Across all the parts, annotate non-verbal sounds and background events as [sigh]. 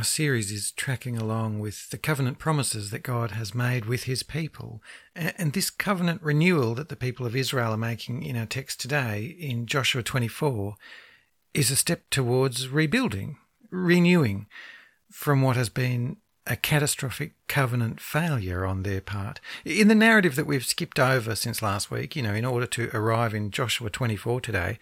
Our series is tracking along with the covenant promises that God has made with his people. And this covenant renewal that the people of Israel are making in our text today, in Joshua 24, is a step towards rebuilding, renewing from what has been a catastrophic covenant failure on their part. In the narrative that we've skipped over since last week, you know, in order to arrive in Joshua 24 today,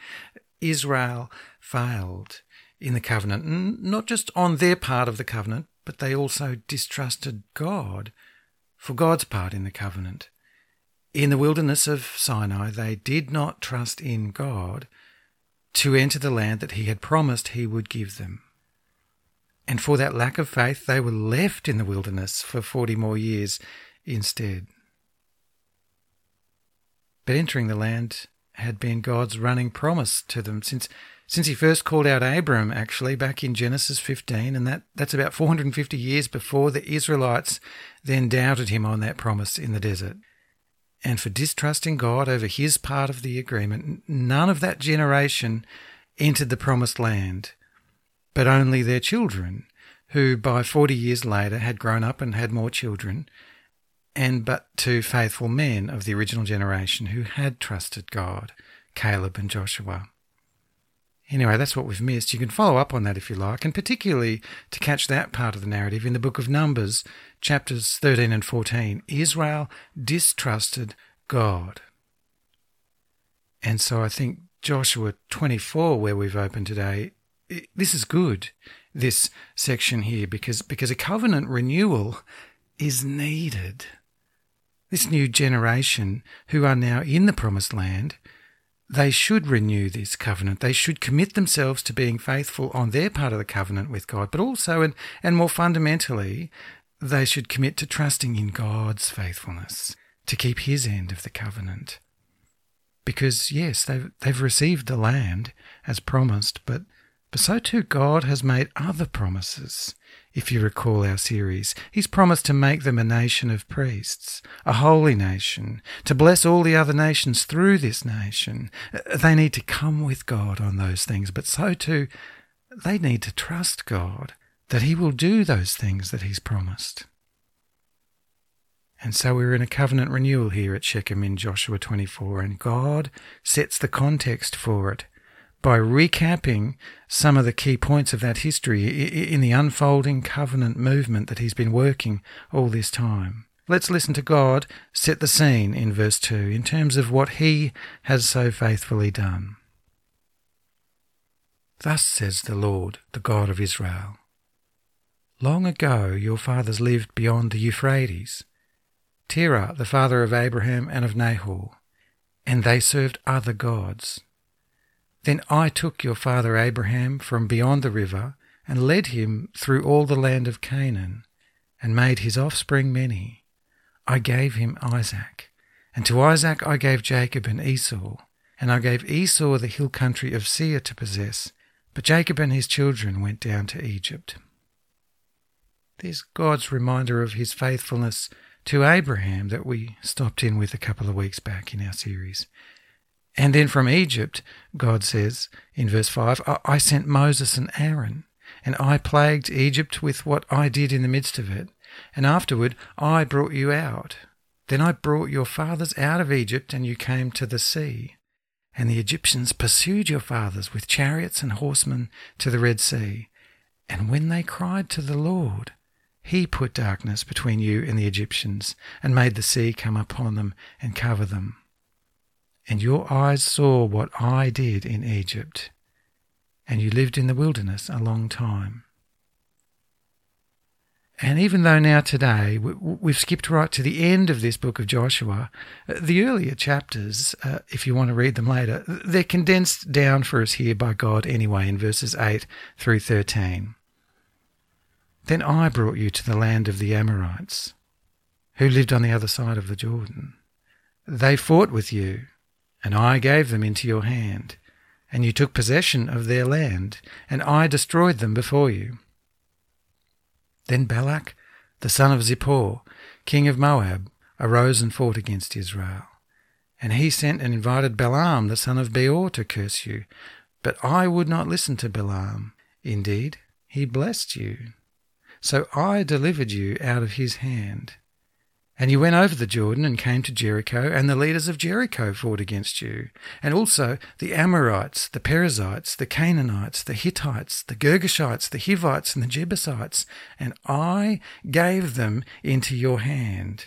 Israel failed in the covenant, not just on their part of the covenant, but they also distrusted God for God's part in the covenant. In the wilderness of Sinai, they did not trust in God to enter the land that He had promised He would give them. And for that lack of faith, they were left in the wilderness for 40 more years instead. But entering the land had been God's running promise to them since since he first called out Abram, actually, back in Genesis 15, and that, that's about 450 years before the Israelites then doubted him on that promise in the desert. And for distrusting God over his part of the agreement, none of that generation entered the promised land, but only their children, who by 40 years later had grown up and had more children, and but two faithful men of the original generation who had trusted God, Caleb and Joshua. Anyway, that's what we've missed. You can follow up on that if you like, and particularly to catch that part of the narrative in the book of Numbers, chapters 13 and 14. Israel distrusted God. And so I think Joshua 24, where we've opened today, this is good, this section here, because, because a covenant renewal is needed. This new generation who are now in the promised land they should renew this covenant. They should commit themselves to being faithful on their part of the covenant with God, but also, and, and more fundamentally, they should commit to trusting in God's faithfulness to keep His end of the covenant. Because, yes, they've, they've received the land as promised, but, but so too God has made other promises if you recall our series. He's promised to make them a nation of priests, a holy nation, to bless all the other nations through this nation. They need to come with God on those things, but so too, they need to trust God that He will do those things that He's promised. And so we're in a covenant renewal here at Shechem in Joshua 24, and God sets the context for it by recapping some of the key points of that history in the unfolding covenant movement that he's been working all this time. Let's listen to God set the scene in verse 2 in terms of what he has so faithfully done. Thus says the Lord, the God of Israel Long ago your fathers lived beyond the Euphrates, Terah, the father of Abraham and of Nahor, and they served other gods then I took your father Abraham from beyond the river and led him through all the land of Canaan and made his offspring many. I gave him Isaac, and to Isaac I gave Jacob and Esau, and I gave Esau the hill country of Seir to possess, but Jacob and his children went down to Egypt. There's God's reminder of his faithfulness to Abraham that we stopped in with a couple of weeks back in our series. And then from Egypt, God says in verse 5, I sent Moses and Aaron, and I plagued Egypt with what I did in the midst of it. And afterward, I brought you out. Then I brought your fathers out of Egypt, and you came to the sea. And the Egyptians pursued your fathers with chariots and horsemen to the Red Sea. And when they cried to the Lord, he put darkness between you and the Egyptians, and made the sea come upon them and cover them and your eyes saw what I did in Egypt, and you lived in the wilderness a long time. And even though now today we've skipped right to the end of this book of Joshua, uh, the earlier chapters, uh, if you want to read them later, they're condensed down for us here by God anyway in verses 8 through 13. Then I brought you to the land of the Amorites, who lived on the other side of the Jordan. They fought with you and I gave them into your hand, and you took possession of their land, and I destroyed them before you. Then Balak, the son of Zippor, king of Moab, arose and fought against Israel. And he sent and invited Balaam, the son of Beor, to curse you. But I would not listen to Balaam. Indeed, he blessed you. So I delivered you out of his hand. And you went over the Jordan and came to Jericho, and the leaders of Jericho fought against you, and also the Amorites, the Perizzites, the Canaanites, the Hittites, the Girgashites, the Hivites, and the Jebusites, and I gave them into your hand.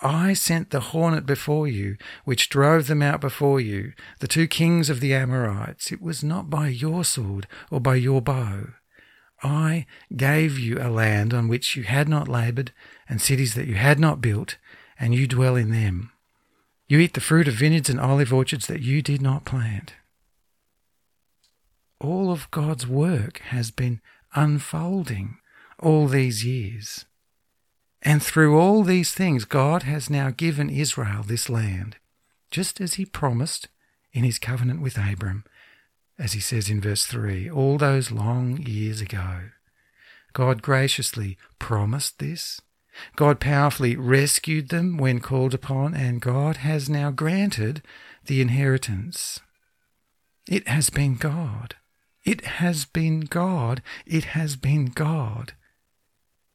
I sent the hornet before you, which drove them out before you, the two kings of the Amorites. It was not by your sword or by your bow. I gave you a land on which you had not laboured, and cities that you had not built, and you dwell in them. You eat the fruit of vineyards and olive orchards that you did not plant. All of God's work has been unfolding all these years. And through all these things, God has now given Israel this land, just as he promised in his covenant with Abram, as he says in verse 3, all those long years ago. God graciously promised this. God powerfully rescued them when called upon, and God has now granted the inheritance. It has been God. It has been God. It has been God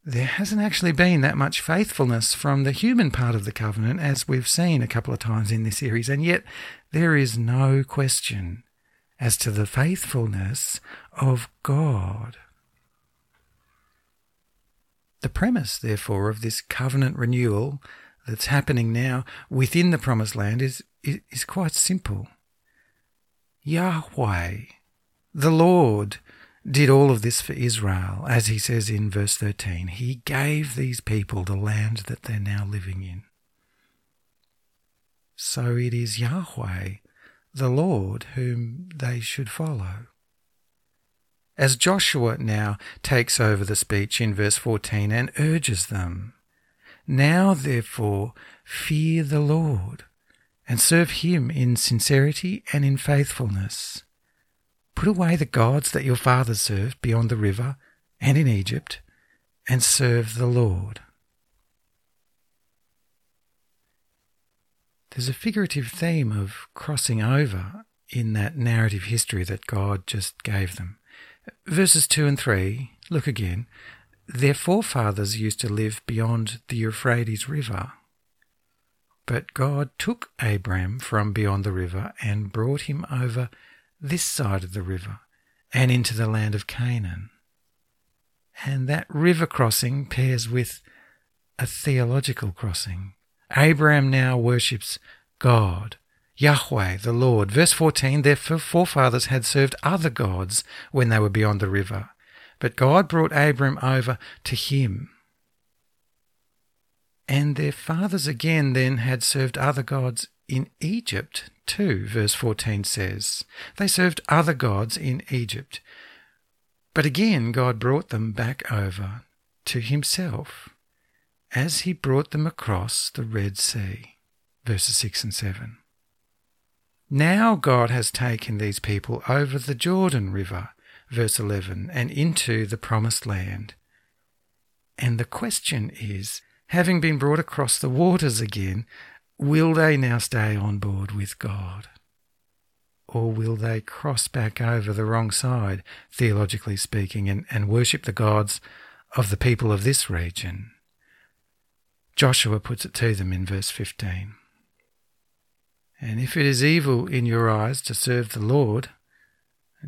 there hasn't actually been that much faithfulness from the human part of the covenant, as we've seen a couple of times in this series, and yet there is no question as to the faithfulness of God. The premise, therefore, of this covenant renewal that's happening now within the promised land is, is quite simple. Yahweh, the Lord, did all of this for Israel, as he says in verse 13. He gave these people the land that they're now living in. So it is Yahweh, the Lord, whom they should follow. As Joshua now takes over the speech in verse 14 and urges them, Now therefore fear the Lord, and serve him in sincerity and in faithfulness Put away the gods that your fathers served beyond the river and in Egypt, and serve the Lord. There's a figurative theme of crossing over in that narrative history that God just gave them. Verses 2 and 3, look again. Their forefathers used to live beyond the Euphrates River. But God took Abram from beyond the river and brought him over this side of the river and into the land of Canaan. And that river crossing pairs with a theological crossing. Abraham now worships God, Yahweh, the Lord. Verse 14 Their forefathers had served other gods when they were beyond the river, but God brought Abram over to him. And their fathers again then had served other gods in Egypt too, verse 14 says, They served other gods in Egypt. But again, God brought them back over to Himself as He brought them across the Red Sea. Verses 6 and 7. Now God has taken these people over the Jordan River, verse 11, and into the Promised Land. And the question is, having been brought across the waters again, will they now stay on board with God? Or will they cross back over the wrong side, theologically speaking, and, and worship the gods of the people of this region? Joshua puts it to them in verse 15. And if it is evil in your eyes to serve the Lord,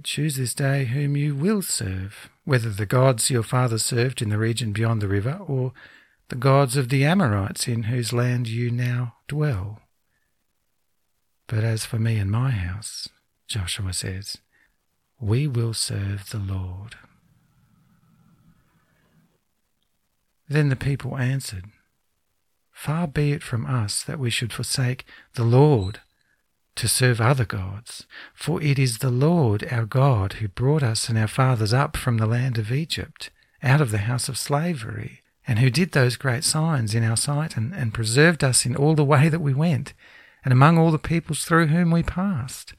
choose this day whom you will serve, whether the gods your fathers served in the region beyond the river, or the gods of the Amorites in whose land you now dwell. But as for me and my house, Joshua says, we will serve the Lord. Then the people answered, Far be it from us that we should forsake the Lord to serve other gods, for it is the Lord our God who brought us and our fathers up from the land of Egypt, out of the house of slavery and who did those great signs in our sight and, and preserved us in all the way that we went and among all the peoples through whom we passed.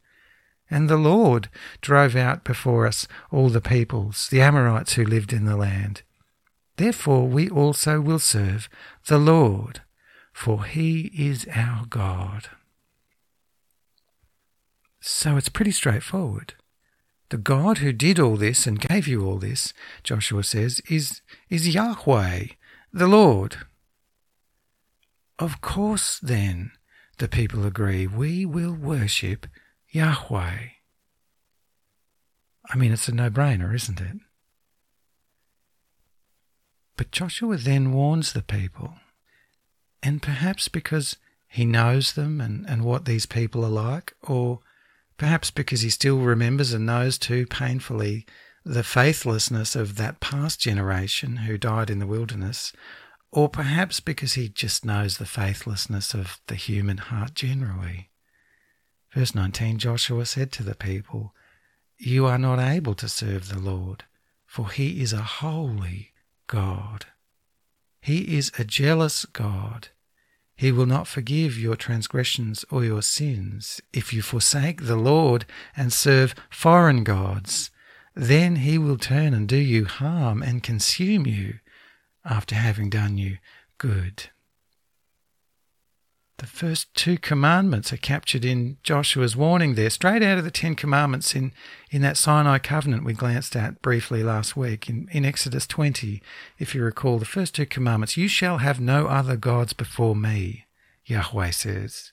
And the Lord drove out before us all the peoples, the Amorites who lived in the land. Therefore we also will serve the Lord, for he is our God. So it's pretty straightforward. The God who did all this and gave you all this, Joshua says, is, is Yahweh, the Lord. Of course, then, the people agree, we will worship Yahweh. I mean, it's a no brainer, isn't it? But Joshua then warns the people, and perhaps because he knows them and, and what these people are like, or perhaps because he still remembers and knows too painfully the faithlessness of that past generation who died in the wilderness, or perhaps because he just knows the faithlessness of the human heart generally. Verse 19 Joshua said to the people, You are not able to serve the Lord, for he is a holy God. He is a jealous God. He will not forgive your transgressions or your sins if you forsake the Lord and serve foreign gods. Then he will turn and do you harm and consume you after having done you good. The first two commandments are captured in Joshua's warning there, straight out of the Ten Commandments in, in that Sinai covenant we glanced at briefly last week in, in Exodus 20. If you recall, the first two commandments You shall have no other gods before me, Yahweh says.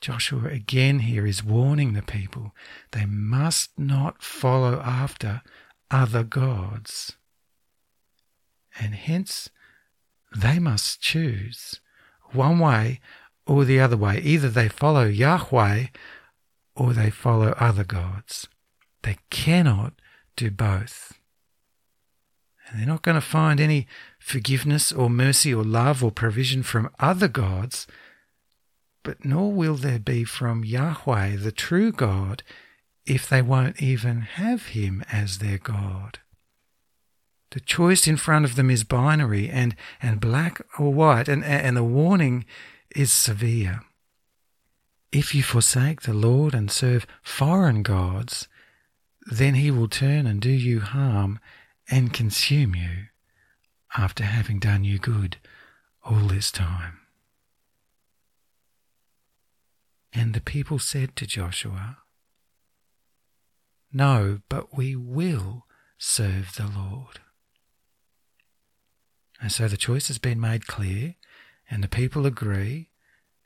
Joshua again here is warning the people they must not follow after other gods. And hence they must choose one way or the other way. Either they follow Yahweh or they follow other gods. They cannot do both. And they're not going to find any forgiveness or mercy or love or provision from other gods but nor will there be from Yahweh, the true God, if they won't even have him as their God. The choice in front of them is binary and, and black or white, and, and the warning is severe. If you forsake the Lord and serve foreign gods, then he will turn and do you harm and consume you after having done you good all this time. And the people said to Joshua, No, but we will serve the Lord. And so the choice has been made clear, and the people agree,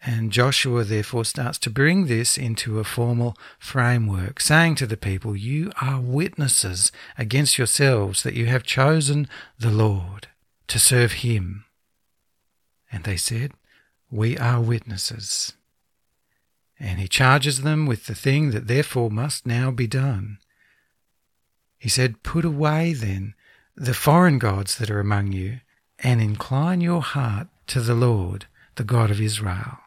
and Joshua therefore starts to bring this into a formal framework, saying to the people, You are witnesses against yourselves that you have chosen the Lord to serve him. And they said, We are witnesses and he charges them with the thing that therefore must now be done. He said, Put away then the foreign gods that are among you, and incline your heart to the Lord, the God of Israel.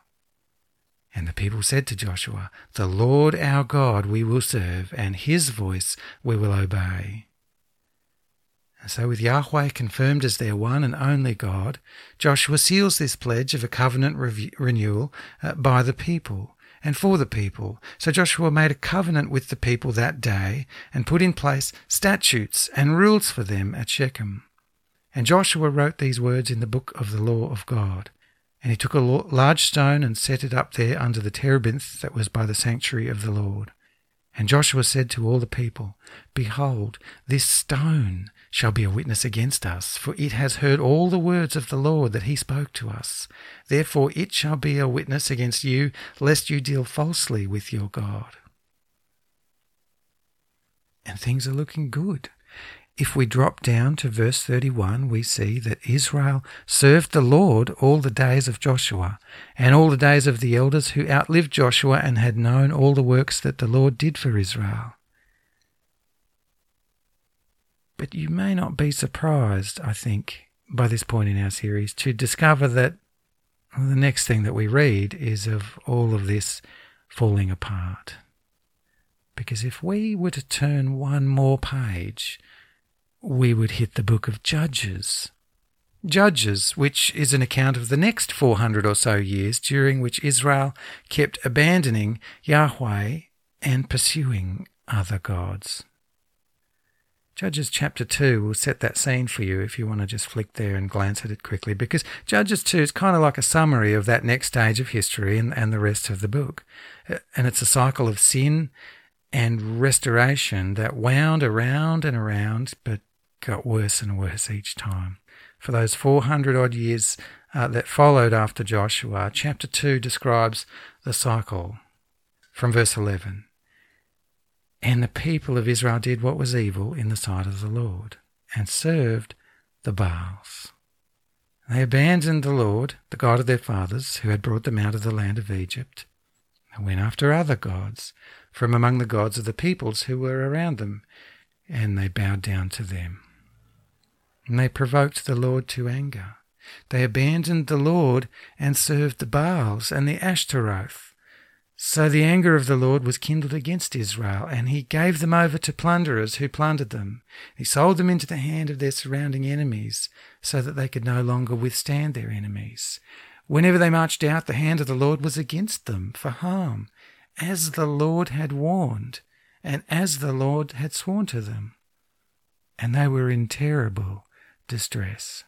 And the people said to Joshua, The Lord our God we will serve, and his voice we will obey. And so, with Yahweh confirmed as their one and only God, Joshua seals this pledge of a covenant renewal uh, by the people and for the people. So Joshua made a covenant with the people that day and put in place statutes and rules for them at Shechem. And Joshua wrote these words in the book of the law of God. And he took a large stone and set it up there under the terebinth that was by the sanctuary of the Lord. And Joshua said to all the people, Behold, this stone shall be a witness against us, for it has heard all the words of the Lord that he spoke to us. Therefore it shall be a witness against you, lest you deal falsely with your God. And things are looking good. If we drop down to verse 31, we see that Israel served the Lord all the days of Joshua, and all the days of the elders who outlived Joshua and had known all the works that the Lord did for Israel. But you may not be surprised, I think, by this point in our series to discover that the next thing that we read is of all of this falling apart. Because if we were to turn one more page, we would hit the book of Judges. Judges, which is an account of the next 400 or so years during which Israel kept abandoning Yahweh and pursuing other gods. Judges chapter 2 will set that scene for you if you want to just flick there and glance at it quickly, because Judges 2 is kind of like a summary of that next stage of history and, and the rest of the book. Uh, and it's a cycle of sin and restoration that wound around and around, but got worse and worse each time. For those 400 odd years uh, that followed after Joshua, chapter 2 describes the cycle from verse 11. And the people of Israel did what was evil in the sight of the Lord, and served the Baals. They abandoned the Lord, the God of their fathers, who had brought them out of the land of Egypt, and went after other gods from among the gods of the peoples who were around them, and they bowed down to them. And they provoked the Lord to anger. They abandoned the Lord and served the Baals and the Ashtaroth. So the anger of the Lord was kindled against Israel, and he gave them over to plunderers who plundered them. He sold them into the hand of their surrounding enemies, so that they could no longer withstand their enemies. Whenever they marched out, the hand of the Lord was against them for harm, as the Lord had warned, and as the Lord had sworn to them. And they were in terrible distress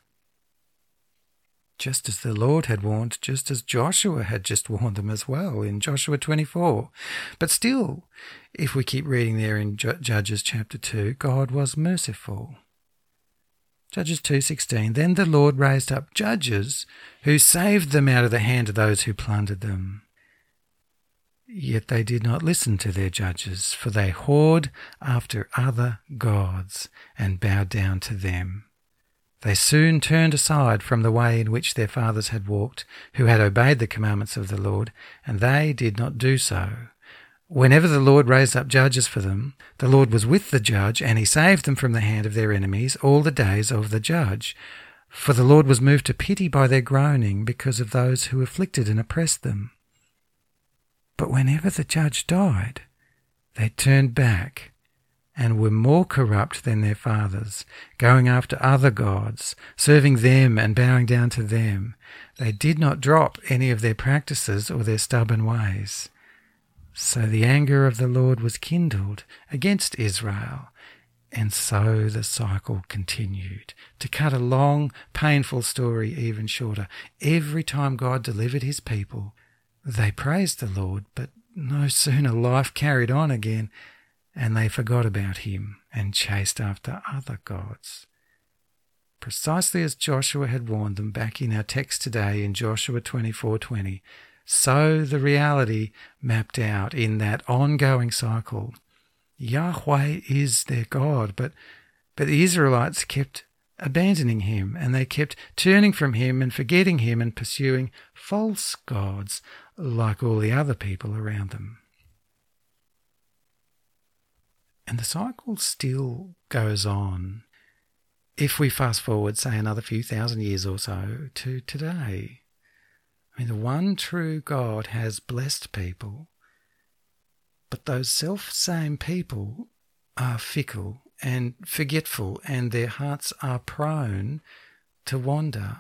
just as the Lord had warned, just as Joshua had just [laughs] warned them as well in Joshua 24. But still, if we keep reading there in Judges chapter 2, God was merciful. Judges 2:16 Then the Lord raised up judges who saved them out of the hand of those who plundered them. Yet they did not listen to their judges, for they whored after other gods and bowed down to them. They soon turned aside from the way in which their fathers had walked, who had obeyed the commandments of the Lord, and they did not do so. Whenever the Lord raised up judges for them, the Lord was with the judge, and he saved them from the hand of their enemies all the days of the judge. For the Lord was moved to pity by their groaning because of those who afflicted and oppressed them. But whenever the judge died, they turned back and were more corrupt than their fathers, going after other gods, serving them and bowing down to them. They did not drop any of their practices or their stubborn ways. So the anger of the Lord was kindled against Israel, and so the cycle continued. To cut a long, painful story even shorter, every time God delivered his people, they praised the Lord, but no sooner life carried on again and they forgot about him and chased after other gods. Precisely as Joshua had warned them back in our text today in Joshua 24:20, so the reality mapped out in that ongoing cycle. Yahweh is their God, but but the Israelites kept abandoning him and they kept turning from him and forgetting him and pursuing false gods like all the other people around them. And the cycle still goes on. If we fast forward, say, another few thousand years or so to today, I mean, the one true God has blessed people, but those self same people are fickle and forgetful, and their hearts are prone to wander.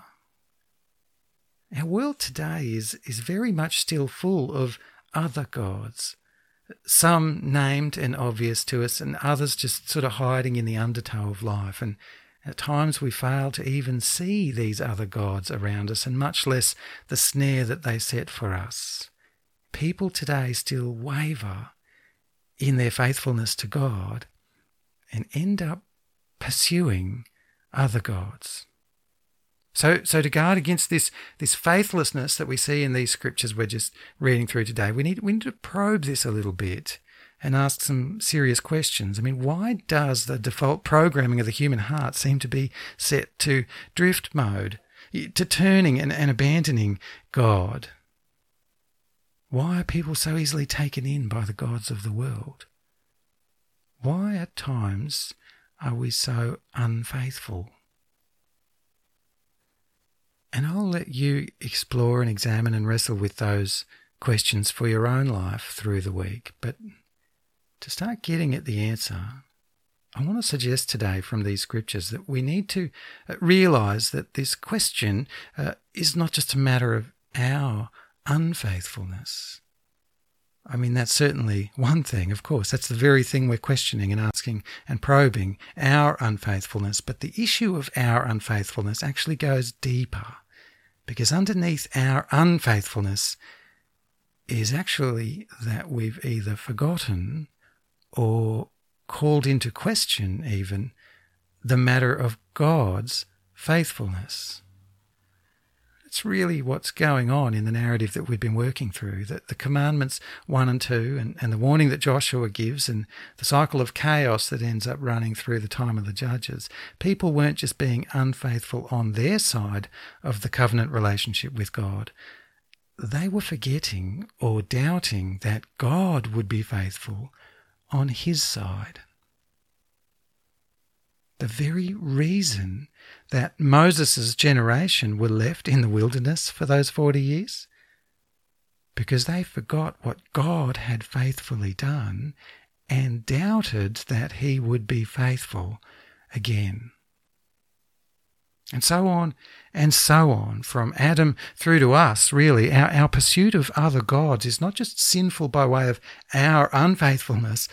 Our world today is, is very much still full of other gods some named and obvious to us, and others just sort of hiding in the undertow of life. And at times we fail to even see these other gods around us, and much less the snare that they set for us. People today still waver in their faithfulness to God and end up pursuing other gods. So, so to guard against this, this faithlessness that we see in these scriptures we're just reading through today, we need, we need to probe this a little bit and ask some serious questions. I mean, why does the default programming of the human heart seem to be set to drift mode, to turning and, and abandoning God? Why are people so easily taken in by the gods of the world? Why at times are we so unfaithful? And I'll let you explore and examine and wrestle with those questions for your own life through the week. But to start getting at the answer, I want to suggest today from these scriptures that we need to uh, realize that this question uh, is not just a matter of our unfaithfulness. I mean, that's certainly one thing, of course. That's the very thing we're questioning and asking and probing our unfaithfulness. But the issue of our unfaithfulness actually goes deeper because underneath our unfaithfulness is actually that we've either forgotten or called into question, even, the matter of God's faithfulness. That's really what's going on in the narrative that we've been working through. That the commandments one and two, and, and the warning that Joshua gives, and the cycle of chaos that ends up running through the time of the judges. People weren't just being unfaithful on their side of the covenant relationship with God, they were forgetting or doubting that God would be faithful on his side. The very reason that Moses' generation were left in the wilderness for those 40 years? Because they forgot what God had faithfully done and doubted that he would be faithful again. And so on and so on, from Adam through to us, really. Our, our pursuit of other gods is not just sinful by way of our unfaithfulness,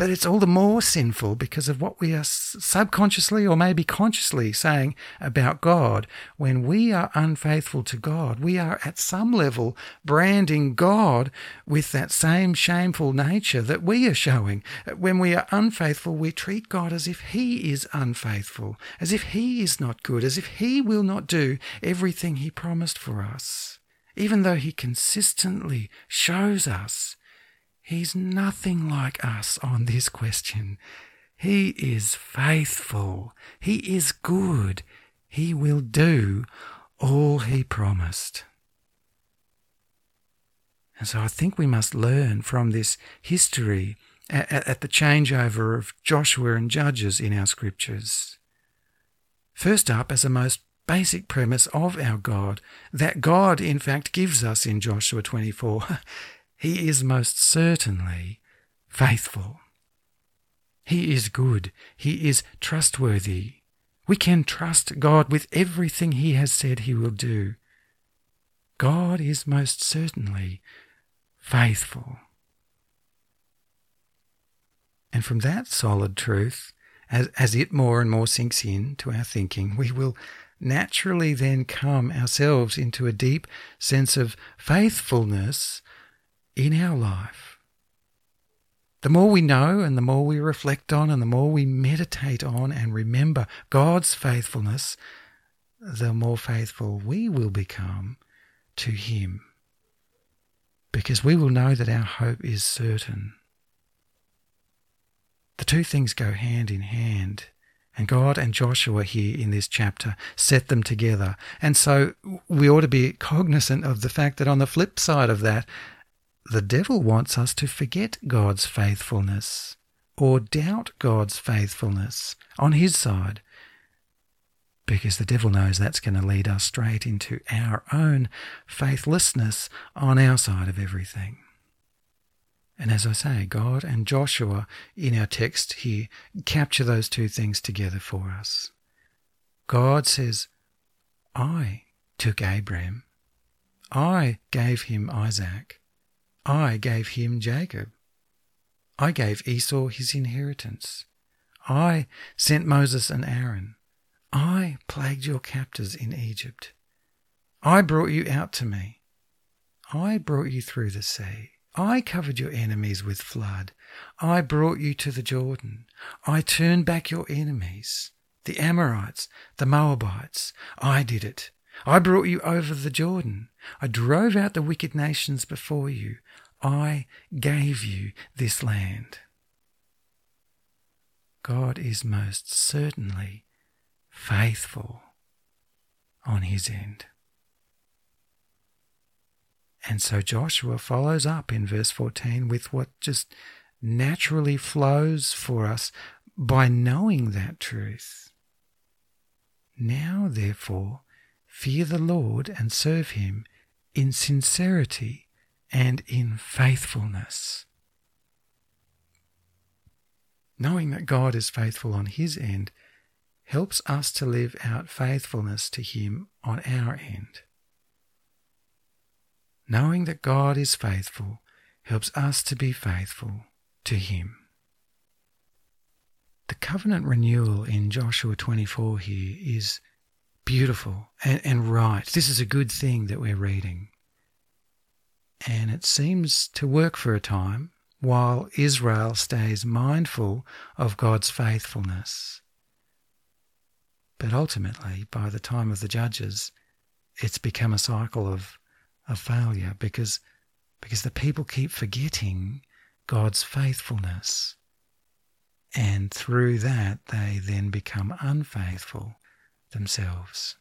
but it's all the more sinful because of what we are subconsciously or maybe consciously saying about God. When we are unfaithful to God, we are at some level branding God with that same shameful nature that we are showing. When we are unfaithful, we treat God as if He is unfaithful, as if He is not good, as if He will not do everything He promised for us, even though He consistently shows us He's nothing like us on this question. He is faithful. He is good. He will do all he promised. And so I think we must learn from this history at, the changeover of Joshua and Judges in our scriptures. First up, as a most basic premise of our God, that God in fact gives us in Joshua 24. [laughs] He is most certainly faithful. He is good. He is trustworthy. We can trust God with everything He has said He will do. God is most certainly faithful. And from that solid truth, as, as it more and more sinks in to our thinking, we will naturally then come ourselves into a deep sense of faithfulness in our life, the more we know and the more we reflect on and the more we meditate on and remember God's faithfulness, the more faithful we will become to Him. Because we will know that our hope is certain. The two things go hand in hand. And God and Joshua here in this chapter set them together. And so we ought to be cognizant of the fact that on the flip side of that, the devil wants us to forget God's faithfulness or doubt God's faithfulness on his side because the devil knows that's going to lead us straight into our own faithlessness on our side of everything. And as I say, God and Joshua in our text here capture those two things together for us. God says, I took Abraham. I gave him Isaac. I gave him Jacob. I gave Esau his inheritance. I sent Moses and Aaron. I plagued your captors in Egypt. I brought you out to me. I brought you through the sea. I covered your enemies with flood. I brought you to the Jordan. I turned back your enemies, the Amorites, the Moabites. I did it. I brought you over the Jordan. I drove out the wicked nations before you. I gave you this land. God is most certainly faithful on his end. And so Joshua follows up in verse 14 with what just naturally flows for us by knowing that truth. Now, therefore, fear the Lord and serve him in sincerity and in faithfulness. knowing that God is faithful on his end, helps us to live out faithfulness to him on our end. Knowing that God is faithful helps us to be faithful to him. The covenant renewal in Joshua 24 here is beautiful and, and right. This is a good thing that we're reading. And it seems to work for a time while Israel stays mindful of God's faithfulness. But ultimately, by the time of the judges, it's become a cycle of, of failure because, because the people keep forgetting God's faithfulness. And through that, they then become unfaithful themselves.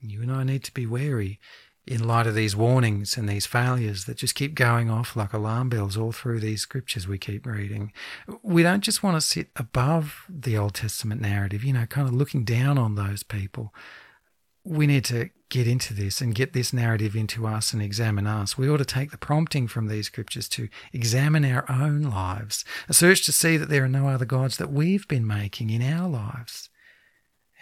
You and I need to be wary in light of these warnings and these failures that just keep going off like alarm bells all through these scriptures we keep reading. We don't just want to sit above the Old Testament narrative, you know, kind of looking down on those people. We need to get into this and get this narrative into us and examine us. We ought to take the prompting from these scriptures to examine our own lives, a search to see that there are no other gods that we've been making in our lives.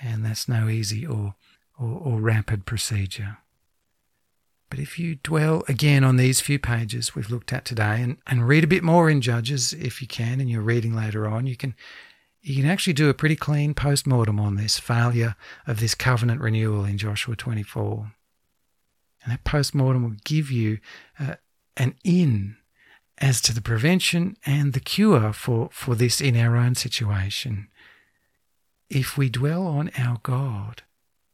And that's no easy or, or, or rapid procedure. But if you dwell again on these few pages we've looked at today and, and read a bit more in Judges if you can in your reading later on, you can you can actually do a pretty clean post mortem on this failure of this covenant renewal in Joshua 24. And that post mortem will give you uh, an in as to the prevention and the cure for, for this in our own situation. If we dwell on our God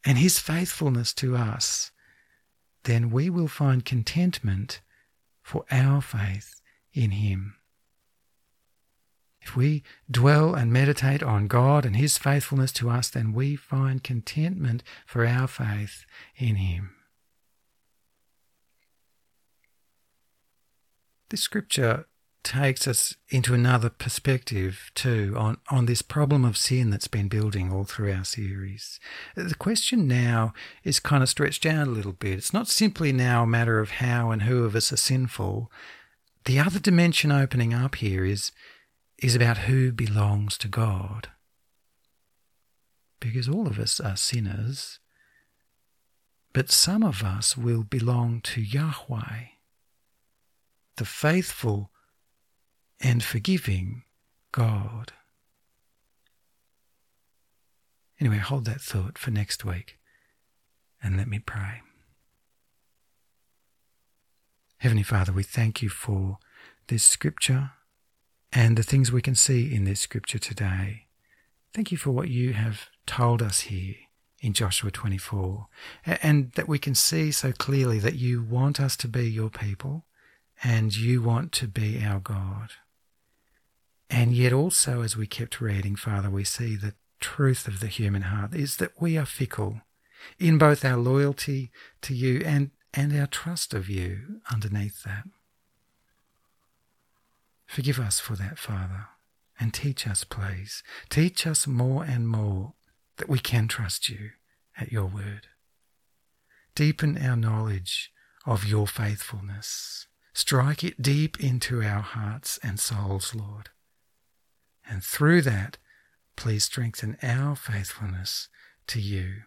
and His faithfulness to us, then we will find contentment for our faith in Him. If we dwell and meditate on God and His faithfulness to us, then we find contentment for our faith in Him. This scripture takes us into another perspective too on, on this problem of sin that's been building all through our series. The question now is kind of stretched out a little bit. It's not simply now a matter of how and who of us are sinful. The other dimension opening up here is, is about who belongs to God. Because all of us are sinners, but some of us will belong to Yahweh, the faithful and forgiving God. Anyway, hold that thought for next week and let me pray. Heavenly Father, we thank you for this scripture and the things we can see in this scripture today. Thank you for what you have told us here in Joshua 24, and that we can see so clearly that you want us to be your people and you want to be our God. And yet, also, as we kept reading, Father, we see the truth of the human heart is that we are fickle in both our loyalty to you and, and our trust of you underneath that. Forgive us for that, Father, and teach us, please. Teach us more and more that we can trust you at your word. Deepen our knowledge of your faithfulness. Strike it deep into our hearts and souls, Lord. And through that, please strengthen our faithfulness to you.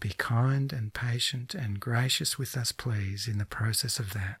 Be kind and patient and gracious with us, please, in the process of that.